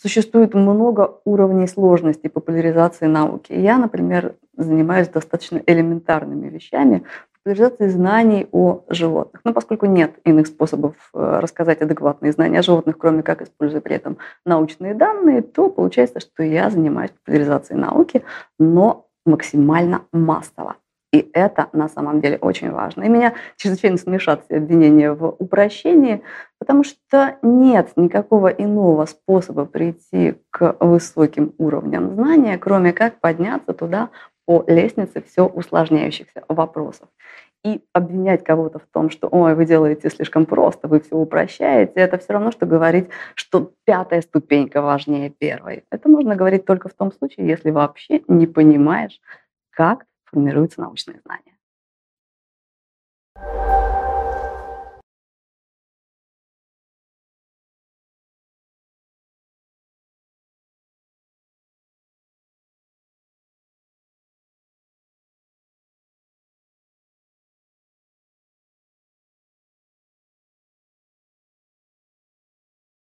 существует много уровней сложности популяризации науки. Я, например, занимаюсь достаточно элементарными вещами, популяризации знаний о животных. Но поскольку нет иных способов э, рассказать адекватные знания о животных, кроме как используя при этом научные данные, то получается, что я занимаюсь популяризацией науки, но максимально массово. И это на самом деле очень важно. И меня чрезвычайно смешат все обвинения в упрощении, потому что нет никакого иного способа прийти к высоким уровням знания, кроме как подняться туда по лестнице все усложняющихся вопросов. И обвинять кого-то в том, что «Ой, вы делаете слишком просто, вы все упрощаете», это все равно, что говорить, что пятая ступенька важнее первой. Это можно говорить только в том случае, если вообще не понимаешь, как формируются научные знания.